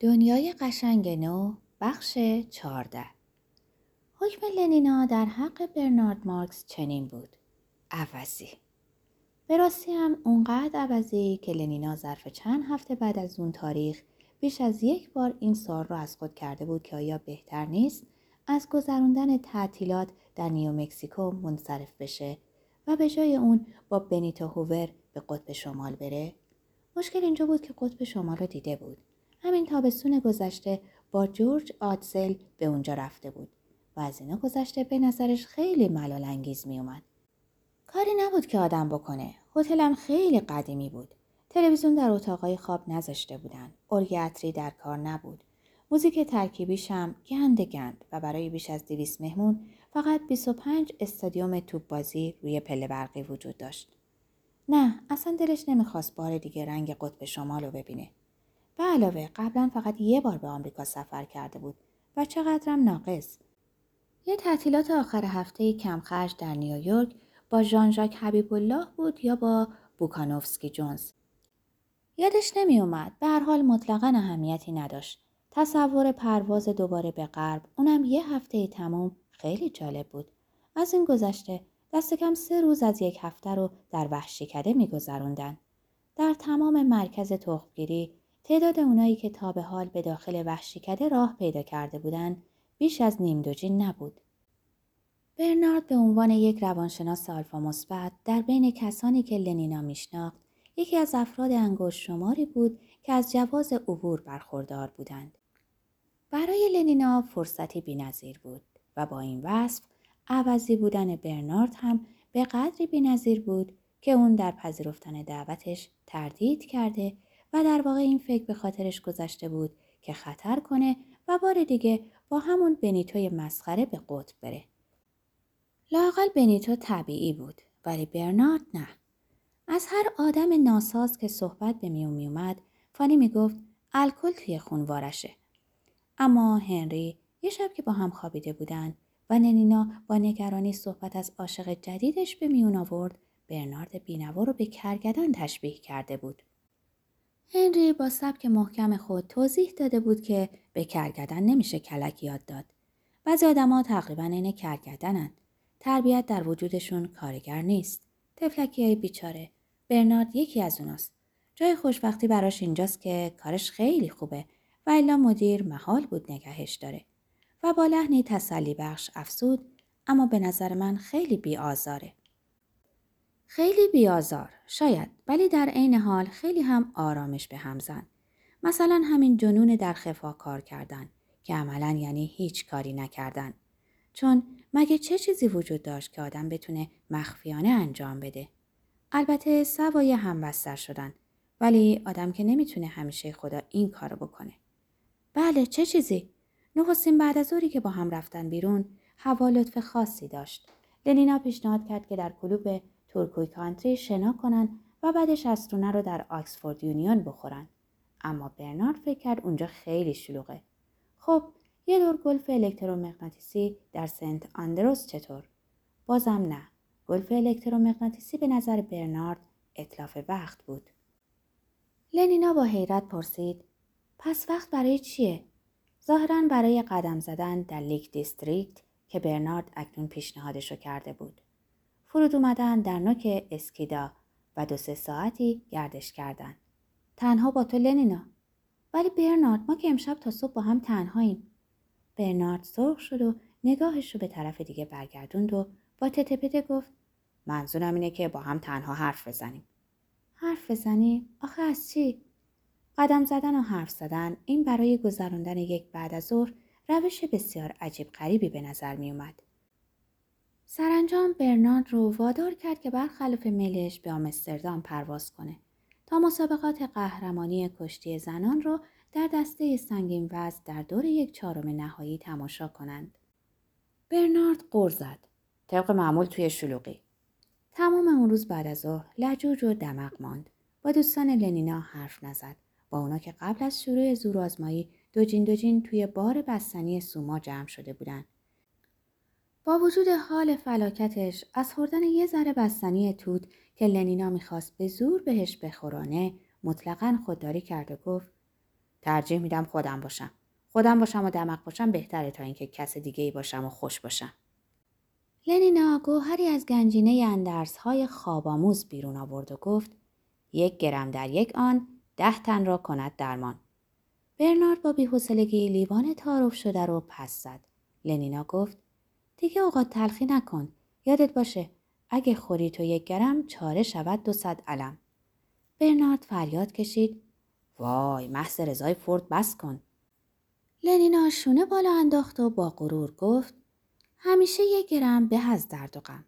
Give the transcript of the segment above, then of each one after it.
دنیای قشنگ نو بخش چارده حکم لنینا در حق برنارد مارکس چنین بود. عوضی. به راستی هم اونقدر عوضی که لنینا ظرف چند هفته بعد از اون تاریخ بیش از یک بار این سوال را از خود کرده بود که آیا بهتر نیست از گذراندن تعطیلات در نیومکسیکو منصرف بشه و به جای اون با بنیتو هوور به قطب شمال بره؟ مشکل اینجا بود که قطب شمال رو دیده بود. همین تابستون گذشته با جورج آدزل به اونجا رفته بود و از اینا گذشته به نظرش خیلی ملال انگیز می اومد. کاری نبود که آدم بکنه. هتلم خیلی قدیمی بود. تلویزیون در اتاقای خواب نذاشته بودن. ارگ در کار نبود. موزیک ترکیبیش هم گند گند و برای بیش از دویست مهمون فقط 25 استادیوم توپ بازی روی پله برقی وجود داشت. نه اصلا دلش نمی‌خواست بار دیگه رنگ قطب شمال رو ببینه. به علاوه قبلا فقط یه بار به آمریکا سفر کرده بود و چقدرم ناقص. یه تعطیلات آخر هفته کمخرج در نیویورک با ژان ژاک حبیب الله بود یا با بوکانوفسکی جونز. یادش نمی اومد. به هر حال مطلقا اهمیتی نداشت. تصور پرواز دوباره به غرب اونم یه هفته تمام خیلی جالب بود. از این گذشته دست کم سه روز از یک هفته رو در وحشیکده میگذروندن. در تمام مرکز تخمگیری تعداد اونایی که تا به حال به داخل وحشیکده راه پیدا کرده بودند بیش از نیم دوجین نبود. برنارد به عنوان یک روانشناس آلفا مثبت در بین کسانی که لنینا میشناخت یکی از افراد انگشت شماری بود که از جواز عبور برخوردار بودند. برای لنینا فرصتی بینظیر بود و با این وصف عوضی بودن برنارد هم به قدری بینظیر بود که اون در پذیرفتن دعوتش تردید کرده و در واقع این فکر به خاطرش گذشته بود که خطر کنه و بار دیگه با همون بنیتوی مسخره به قطب بره. لاقل بنیتو طبیعی بود ولی برنارد نه. از هر آدم ناساز که صحبت به میون میومد فانی می‌گفت الکل توی خون وارشه. اما هنری یه شب که با هم خوابیده بودن و ننینا با نگرانی صحبت از عاشق جدیدش به میون آورد برنارد بینوا رو به کرگدن تشبیه کرده بود. هنری با سبک محکم خود توضیح داده بود که به کرگدن نمیشه کلک یاد داد. بعضی آدما تقریبا این کرگدنن. تربیت در وجودشون کارگر نیست. تفلکی های بیچاره. برنارد یکی از اوناست. جای خوشبختی براش اینجاست که کارش خیلی خوبه و الا مدیر محال بود نگهش داره. و با لحنی تسلی بخش افسود اما به نظر من خیلی بی آزاره. خیلی بیازار شاید ولی در عین حال خیلی هم آرامش به هم زن. مثلا همین جنون در خفا کار کردن که عملا یعنی هیچ کاری نکردن. چون مگه چه چیزی وجود داشت که آدم بتونه مخفیانه انجام بده؟ البته سوای هم بستر شدن ولی آدم که نمی‌تونه همیشه خدا این کارو بکنه. بله چه چیزی؟ نخستین بعد از که با هم رفتن بیرون هوا لطف خاصی داشت. لنینا پیشنهاد کرد که در کلوب تورکوی کانتری شنا کنن و بعدش استرونه رو در آکسفورد یونیون بخورن. اما برنارد فکر کرد اونجا خیلی شلوغه. خب یه دور گلف الکترومغناطیسی در سنت آندروس چطور؟ بازم نه. گلف الکترومغناطیسی به نظر برنارد اتلاف وقت بود. لنینا با حیرت پرسید پس وقت برای چیه؟ ظاهرا برای قدم زدن در لیک دیستریکت که برنارد اکنون پیشنهادشو کرده بود. فرود اومدن در نوک اسکیدا و دو سه ساعتی گردش کردن. تنها با تو لنینا. ولی برنارد ما که امشب تا صبح با هم تنهاییم. برنارد سرخ شد و نگاهش رو به طرف دیگه برگردوند و با تته گفت منظورم اینه که با هم تنها حرف بزنیم. حرف بزنیم؟ آخه از چی؟ قدم زدن و حرف زدن این برای گذراندن یک بعد از ظهر روش بسیار عجیب غریبی به نظر می اومد. سرانجام برنارد رو وادار کرد که برخلاف میلش به آمستردام پرواز کنه تا مسابقات قهرمانی کشتی زنان رو در دسته سنگین وزن در دور یک چهارم نهایی تماشا کنند. برنارد قر زد. طبق معمول توی شلوغی. تمام اون روز بعد از ظهر لجوج و دمق ماند. با دوستان لنینا حرف نزد. با اونا که قبل از شروع زورآزمایی دوجین دوجین توی بار بستنی سوما جمع شده بودند با وجود حال فلاکتش از خوردن یه ذره بستنی توت که لنینا می‌خواست به زور بهش بخورانه مطلقا خودداری کرد و گفت ترجیح میدم خودم باشم. خودم باشم و دمق باشم بهتره تا اینکه کس دیگه ای باشم و خوش باشم. لنینا گوهری از گنجینه اندرس های خواباموز بیرون آورد و گفت یک گرم در یک آن ده تن را کند درمان. برنارد با بیحوصلگی لیوان تعارف شده رو پس زد. لنینا گفت دیگه اوقات تلخی نکن. یادت باشه اگه خوری تو یک گرم چاره شود دو صد علم. برنارد فریاد کشید. وای محض رضای فورد بس کن. لنینا شونه بالا انداخت و با غرور گفت همیشه یک گرم به از درد و غم.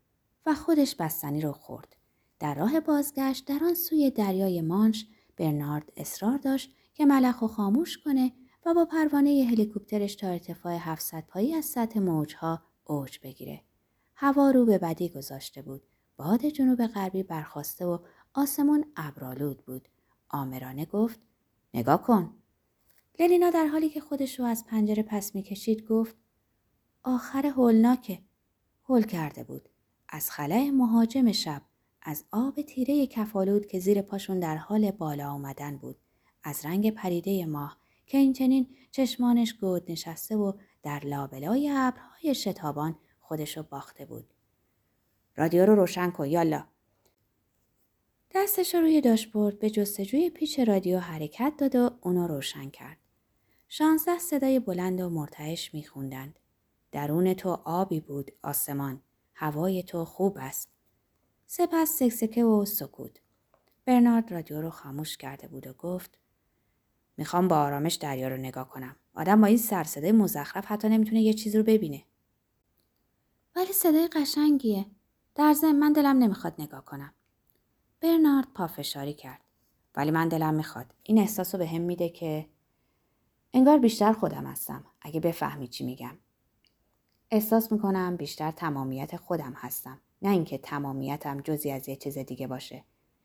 و خودش بستنی رو خورد. در راه بازگشت در آن سوی دریای مانش برنارد اصرار داشت که ملخ و خاموش کنه و با پروانه هلیکوپترش تا ارتفاع 700 پایی از سطح موجها اوج بگیره. هوا رو به بدی گذاشته بود. باد جنوب غربی برخواسته و آسمون ابرالود بود. آمرانه گفت نگاه کن. لنینا در حالی که خودش رو از پنجره پس می‌کشید گفت آخر هولناکه. هول کرده بود. از خلاه مهاجم شب از آب تیره کفالود که زیر پاشون در حال بالا آمدن بود. از رنگ پریده ماه که این چنین چشمانش گود نشسته و در لابلای ابرهای شتابان خودشو باخته بود. رادیو رو روشن کن یالا. دستش روی داشبورد به جستجوی پیچ رادیو حرکت داد و اونو روشن کرد. شانزده صدای بلند و مرتعش میخوندند. درون تو آبی بود آسمان. هوای تو خوب است. سپس سکسکه و سکوت. برنارد رادیو رو خاموش کرده بود و گفت می‌خوام با آرامش دریا رو نگاه کنم. آدم با این سرصدای مزخرف حتی نمی‌تونه یه چیزی رو ببینه. ولی صدای قشنگیه. در ضمن من دلم نمی‌خواد نگاه کنم. برنارد پافشاری کرد. ولی من دلم می‌خواد. این احساس رو به هم میده که انگار بیشتر خودم هستم. اگه بفهمی چی میگم. احساس می‌کنم بیشتر تمامیت خودم هستم. نه اینکه تمامیتم جزی از یه چیز دیگه باشه.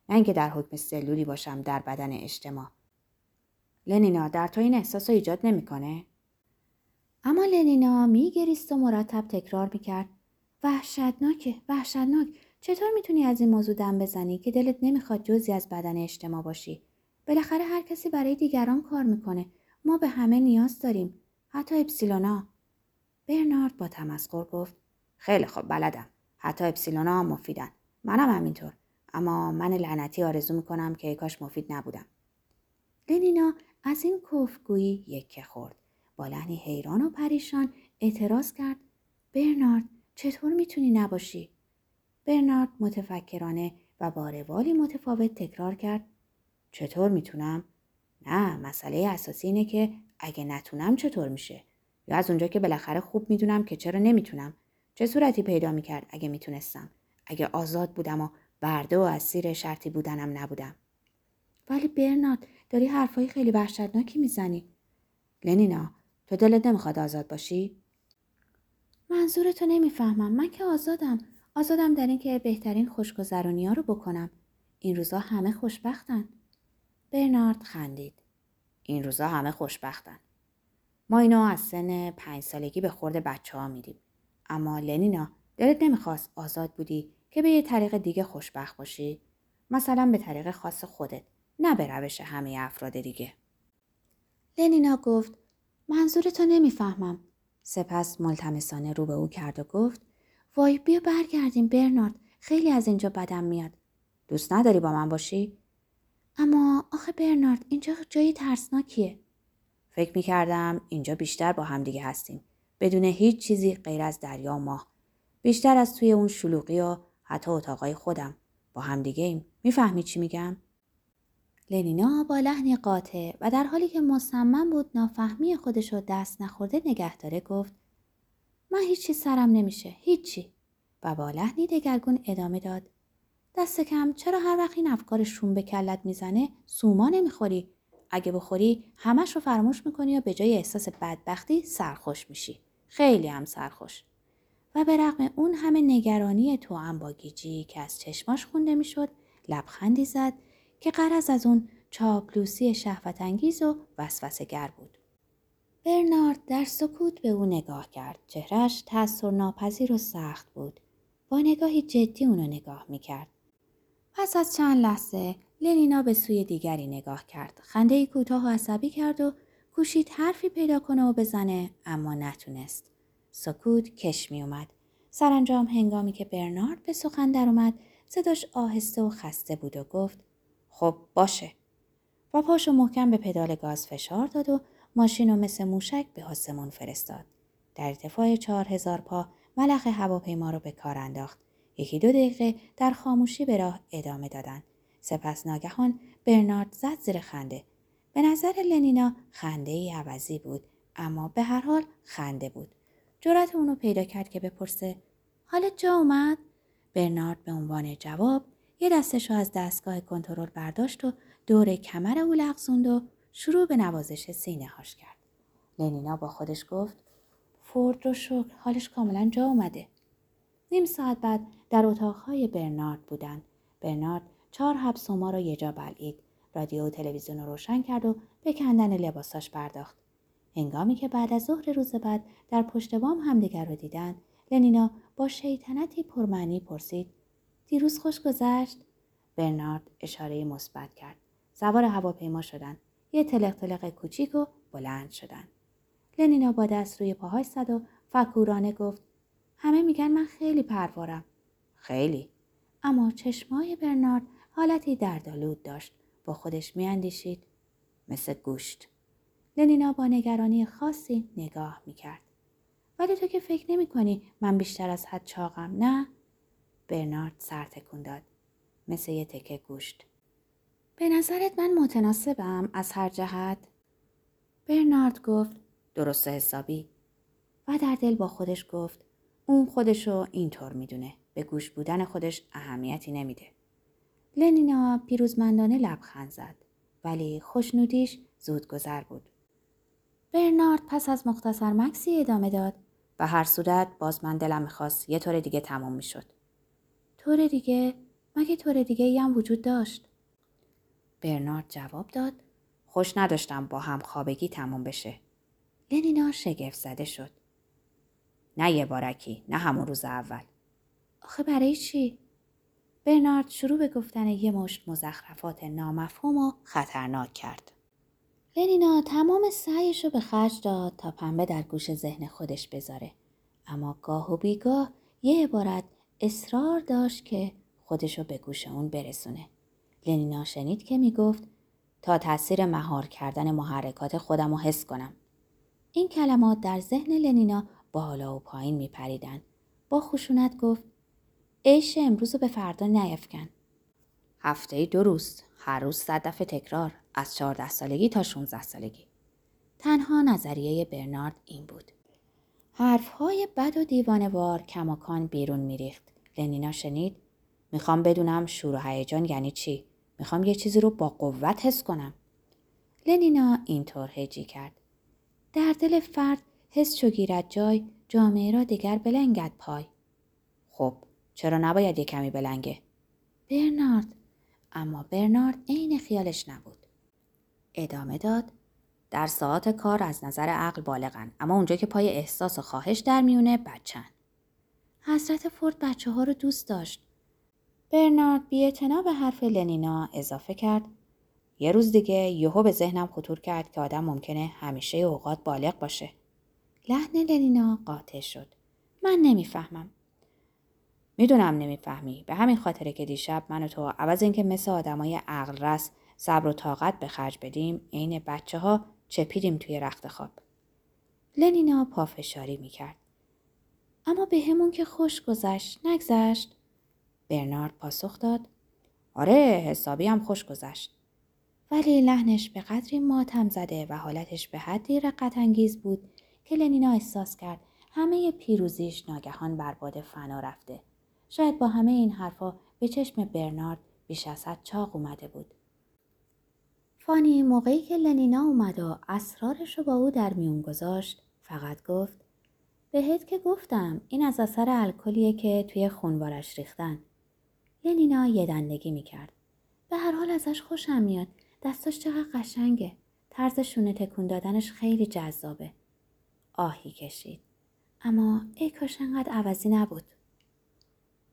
نه اینکه در حکم سلولی باشم در بدن اجتماع. لنینا در تو این احساس رو ایجاد نمی‌کنه؟ اما لنینا میگریست و مرتب تکرار می‌کرد. وحشتناکه وحشتناک. چطور می‌تونی از این موضوع دم بزنی که دلت نمی‌خواد جزی از بدن اجتماع باشی؟ بالاخره هر کسی برای دیگران کار می‌کنه. ما به همه نیاز داریم. حتی اپسیلونا. برنارد با تمسخر گفت خیلی خوب بلدم. حتی اپسیلونا هم مفیدن. منم همینطور. اما من لعنتی آرزو می‌کنم که کاش مفید نبودم. لنینا از این کفگویی یکه خورد. با لحنی حیران و پریشان اعتراض کرد. برنارد چطور می‌تونی نباشی؟ برنارد متفکرانه و با روالی متفاوت تکرار کرد. چطور می‌تونم؟ نه مسئله اساسی اینه که اگه نتونم چطور میشه؟ یا از اونجا که بالاخره خوب می‌دونم که چرا نمی‌تونم؟ چه صورتی پیدا می‌کرد اگه می‌تونستم؟ اگه آزاد بودم و برده و اسیر شرطی بودنم نبودم؟ ولی برنارد داری حرفای خیلی وحشتناکی می‌زنی. لنینا تو دلت نمی‌خواد آزاد باشی؟ منظورتو نمی‌فهمم. من که آزادم. آزادم در اینکه بهترین خوشگذرانی ها رو بکنم. این روزا همه خوشبختن. برنارد خندید. این روزا همه خوشبختن. ما اینو از سن پنج سالگی به خورد بچه ها میدیم. اما لنینا دلت نمی‌خواست آزاد بودی که به یه طریق دیگه خوشبخت باشی؟ مثلا به طریق خاص خودت. نه به روش همه افراد دیگه. لنینا گفت منظورتو نمی‌فهمم. سپس ملتمسانه رو به او کرد و گفت وای بیا برگردیم برنارد خیلی از اینجا بدم میاد. دوست نداری با من باشی؟ اما آخه برنارد اینجا جایی ترسناکیه. فکر می‌کردم اینجا بیشتر با هم دیگه هستیم. بدون هیچ چیزی غیر از دریا و ماه. بیشتر از توی اون شلوغی و حتی اتاقای خودم. با هم دیگه ایم. می‌فهمی چی میگم؟ لنینا با لحنی قاطع و در حالی که مصمم بود نافهمی خودش رو دست نخورده نگه داره گفت من هیچی سرم نمیشه هیچی. و با لحنی دگرگون ادامه داد دست کم چرا هر وقت این افکار شوم به کلت می‌زنه سوما نمی‌خوری؟ اگه بخوری همش رو فراموش می‌کنی و به جای احساس بدبختی سرخوش میشی. خیلی هم سرخوش. و به رغم اون همه نگرانی تو هم با گیجی که از چشماش خونده می‌شد لبخندی زد که قرض از اون چاپلوسی شهوت انگیز و وسوسه بود. برنارد در سکوت به او نگاه کرد. چهرش تأثیر ناپذیر و سخت بود. با نگاهی جدی اونو نگاه می‌کرد. پس از چند لحظه لنینا به سوی دیگری نگاه کرد. خنده کوتاه و عصبی کرد و کوشید حرفی پیدا کنه و بزنه اما نتونست. سکوت کش می اومد. سرانجام هنگامی که برنارد به سخن در اومد صداش آهسته و خسته بود و گفت خب باشه و پاشو محکم به پدال گاز فشار داد و ماشین و مثل موشک به آسمون فرستاد. در ارتفاع چهار هزار پا ملخ هواپیما رو به کار انداخت. یکی دو دقیقه در خاموشی به راه ادامه دادن. سپس ناگهان برنارد زد زیر خنده. به نظر لنینا خنده ای عوضی بود اما به هر حال خنده بود. جرأت اونو پیدا کرد که بپرسه حال جا اومد؟ برنارد به عنوان جواب یه دستش رو از دستگاه کنترل برداشت و دور کمر او لغزوند و شروع به نوازش سینه هاش کرد. لنینا با خودش گفت فورد رو شکر حالش کاملا جا اومده. نیم ساعت بعد در اتاقهای برنارد بودن. برنارد چهار حب سوما رو یه جا بلعید. رادیو و تلویزیون رو روشن کرد و به کندن لباساش پرداخت. هنگامی که بعد از ظهر روز بعد در پشت بام همدیگر رو دیدن لنینا با شیطنتی پرمعنی پرسید دیروز خوش گذشت. برنارد اشاره مثبت کرد. سوار هواپیما شدن یه تلق تلق کوچیک و بلند شدن لنینا با دست روی پاهاش زد و فکورانه گفت همه میگن من خیلی پروارم. خیلی. اما چشمای برنارد حالتی دردآلود داشت. با خودش میاندیشید. مثل گوشت. لنینا با نگرانی خاصی نگاه می‌کرد. ولی تو که فکر نمی کنی من بیشتر از حد چاقم نه؟ برنارد سر تکون داد. مثل یه تکه گوشت. به نظرت من متناسبم از هر جهت؟ برنارد گفت درست حسابی. و در دل با خودش گفت اون خودشو اینطور می‌دونه. به گوش بودن خودش اهمیتی نمیده. لنینا پیروزمندانه لبخند زد. ولی خوشنودیش زود گذر بود. برنارد پس از مختصر مکسی ادامه داد و هر صورت باز من دلم می‌خواست یه طور دیگه تمام می‌شد. طور دیگه؟ مگه طور دیگه ای هم وجود داشت؟ برنارد جواب داد خوش نداشتم با هم خوابگی تمام بشه. لنینا شگفت زده شد. نه یه بارکی نه همون روز اول. آخه برای چی؟ برنارد شروع به گفتن یه مشت مزخرفات نامفهوم و خطرناک کرد. لنینا تمام سعیش رو به خرج داد تا پنبه در گوش ذهن خودش بذاره. اما گاه و بیگاه یه عبارت اصرار داشت که خودش رو به گوش اون برسونه. لنینا شنید که می‌گفت تا تاثیر مهار کردن محرکات خودم رو حس کنم. این کلمات در ذهن لنینا بالا و پایین میپریدن. با خشونت گفت عیش امروز رو به فردا نیفکن. هفته دو روز هر روز صد دفعه تکرار از 14 سالگی تا 16 سالگی. تنها نظریه برنارد این بود. حرفهای بد و دیوانوار کماکان بیرون میریخت. لنینا شنید می‌خوام بدونم شور و هیجان یعنی چی؟ می‌خوام یه چیزی رو با قوت حس کنم. لنینا اینطور هجی کرد. در دل فرد حس چو گیرد جای جامعه را دیگر بلنگد پای. خب چرا نباید یه کمی بلنگه؟ برنارد اما برنارد عین خیالش نبود. ادامه داد در ساعت کار از نظر عقل بالغن اما اونجا که پای احساس و خواهش در میونه بچن حضرت فورد بچه ها رو دوست داشت. برنارد بی به حرف لنینا اضافه کرد. یه روز دیگه یهو به ذهنم خطور کرد که آدم ممکنه همیشه اوقات بالغ باشه. لحن لنینا قاطع شد. من نمی‌فهمم. می‌دونم نمی‌فهمی. به همین خاطره که دیشب من و تو عوض اینکه مثل آدمای عقل رس صبر و طاقت به خرج بدیم عین بچه ها چپیدیم توی رخت خواب. لنینا پافشاری می‌کرد. اما به همون که خوش گذشت نگذشت. برنارد پاسخ داد. آره حسابی هم خوش گذشت. ولی لحنش به قدری ماتم زده و حالتش به حدی رقت انگیز بود که لنینا احساس کرد همه پیروزیش ناگهان برباد فنا رفته. شاید با همه این حرفا به چشم برنارد بیش از حد چاق اومده بود. فانی موقعی که لنینا اومد و اسرارش رو با او در میون گذاشت فقط گفت بهت که گفتم این از اثر الکلیه که توی خونوارش ریختن. لنینا یه دندگی می‌کرد. به هر حال ازش خوشم میاد. دستاش چقدر قشنگه. طرز شونه تکون دادنش خیلی جذابه. آهی کشید. اما ای کاش انقدر عوضی نبود.